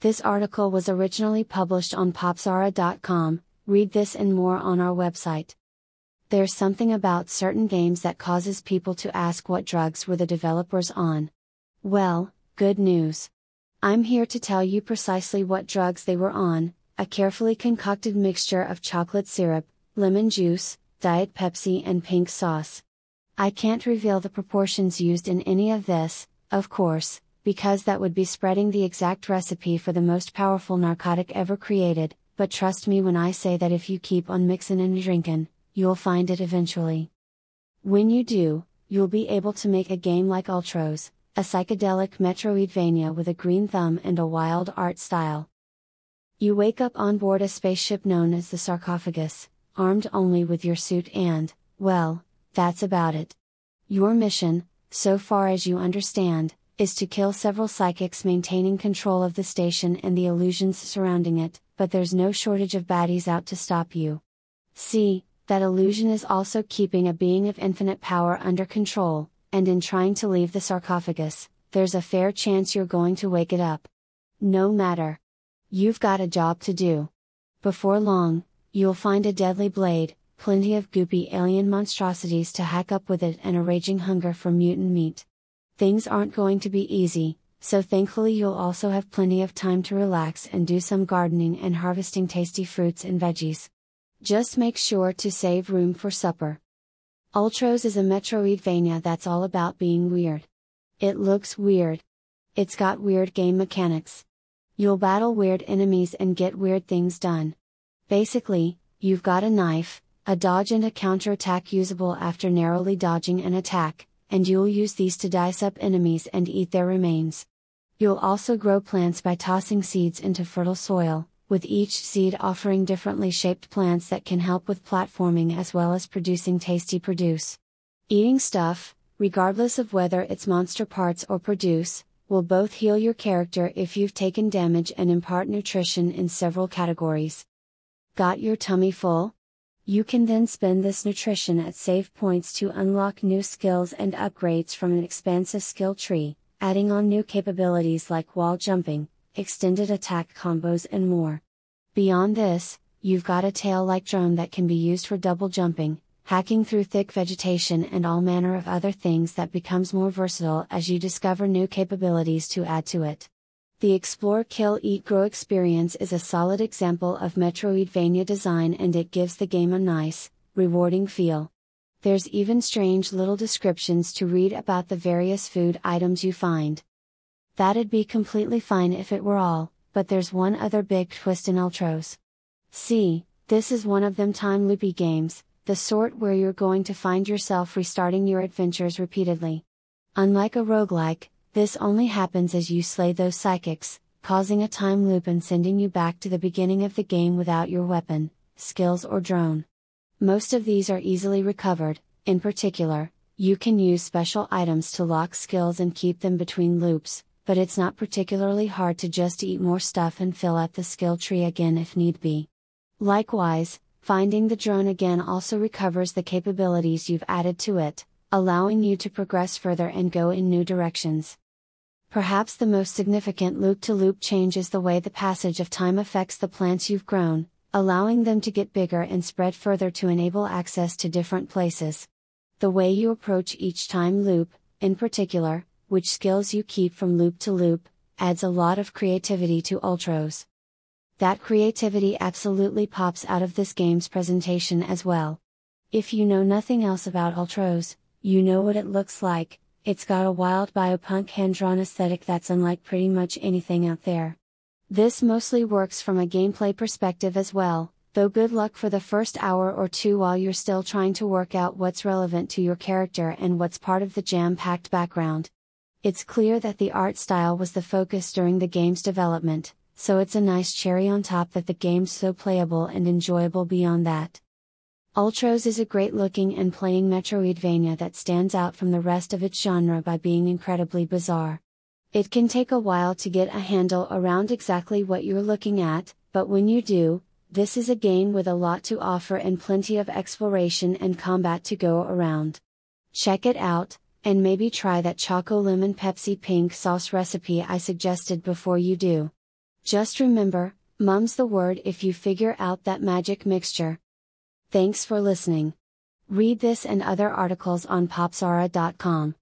This article was originally published on popzara.com, read this and more on our website. There's something about certain games that causes people to ask what drugs were the developers on. Well, good news. I'm here to tell you precisely what drugs they were on a carefully concocted mixture of chocolate syrup, lemon juice, Diet Pepsi, and pink sauce. I can't reveal the proportions used in any of this, of course, because that would be spreading the exact recipe for the most powerful narcotic ever created, but trust me when I say that if you keep on mixin' and drinkin', you'll find it eventually. When you do, you'll be able to make a game like Ultros, a psychedelic Metroidvania with a green thumb and a wild art style. You wake up on board a spaceship known as the Sarcophagus, armed only with your suit and, well, that's about it. Your mission, so far as you understand, is to kill several psychics maintaining control of the station and the illusions surrounding it, but there's no shortage of baddies out to stop you. See, that illusion is also keeping a being of infinite power under control, and in trying to leave the sarcophagus, there's a fair chance you're going to wake it up. No matter. You've got a job to do. Before long, you'll find a deadly blade, plenty of goopy alien monstrosities to hack up with it, and a raging hunger for mutant meat things aren't going to be easy, so thankfully you'll also have plenty of time to relax and do some gardening and harvesting tasty fruits and veggies. Just make sure to save room for supper. Ultros is a Metroidvania that's all about being weird. It looks weird. It's got weird game mechanics. You'll battle weird enemies and get weird things done. Basically, you've got a knife, a dodge and a counterattack usable after narrowly dodging an attack, and you'll use these to dice up enemies and eat their remains. You'll also grow plants by tossing seeds into fertile soil, with each seed offering differently shaped plants that can help with platforming as well as producing tasty produce. Eating stuff, regardless of whether it's monster parts or produce, will both heal your character if you've taken damage and impart nutrition in several categories. Got your tummy full? You can then spend this nutrition at save points to unlock new skills and upgrades from an expansive skill tree, adding on new capabilities like wall jumping, extended attack combos, and more. Beyond this, you've got a tail like drone that can be used for double jumping, hacking through thick vegetation, and all manner of other things that becomes more versatile as you discover new capabilities to add to it. The Explore Kill Eat Grow experience is a solid example of Metroidvania design and it gives the game a nice, rewarding feel. There's even strange little descriptions to read about the various food items you find. That'd be completely fine if it were all, but there's one other big twist in Ultros. See, this is one of them time loopy games, the sort where you're going to find yourself restarting your adventures repeatedly. Unlike a roguelike, this only happens as you slay those psychics, causing a time loop and sending you back to the beginning of the game without your weapon, skills, or drone. Most of these are easily recovered, in particular, you can use special items to lock skills and keep them between loops, but it's not particularly hard to just eat more stuff and fill out the skill tree again if need be. Likewise, finding the drone again also recovers the capabilities you've added to it, allowing you to progress further and go in new directions. Perhaps the most significant loop to loop change is the way the passage of time affects the plants you've grown, allowing them to get bigger and spread further to enable access to different places. The way you approach each time loop, in particular, which skills you keep from loop to loop, adds a lot of creativity to Ultros. That creativity absolutely pops out of this game's presentation as well. If you know nothing else about Ultros, you know what it looks like, it's got a wild biopunk hand drawn aesthetic that's unlike pretty much anything out there. This mostly works from a gameplay perspective as well, though good luck for the first hour or two while you're still trying to work out what's relevant to your character and what's part of the jam packed background. It's clear that the art style was the focus during the game's development, so it's a nice cherry on top that the game's so playable and enjoyable beyond that. Ultros is a great looking and playing Metroidvania that stands out from the rest of its genre by being incredibly bizarre. It can take a while to get a handle around exactly what you're looking at, but when you do, this is a game with a lot to offer and plenty of exploration and combat to go around. Check it out, and maybe try that Choco Lemon Pepsi Pink Sauce recipe I suggested before you do. Just remember, mum's the word if you figure out that magic mixture. Thanks for listening. Read this and other articles on popzara.com.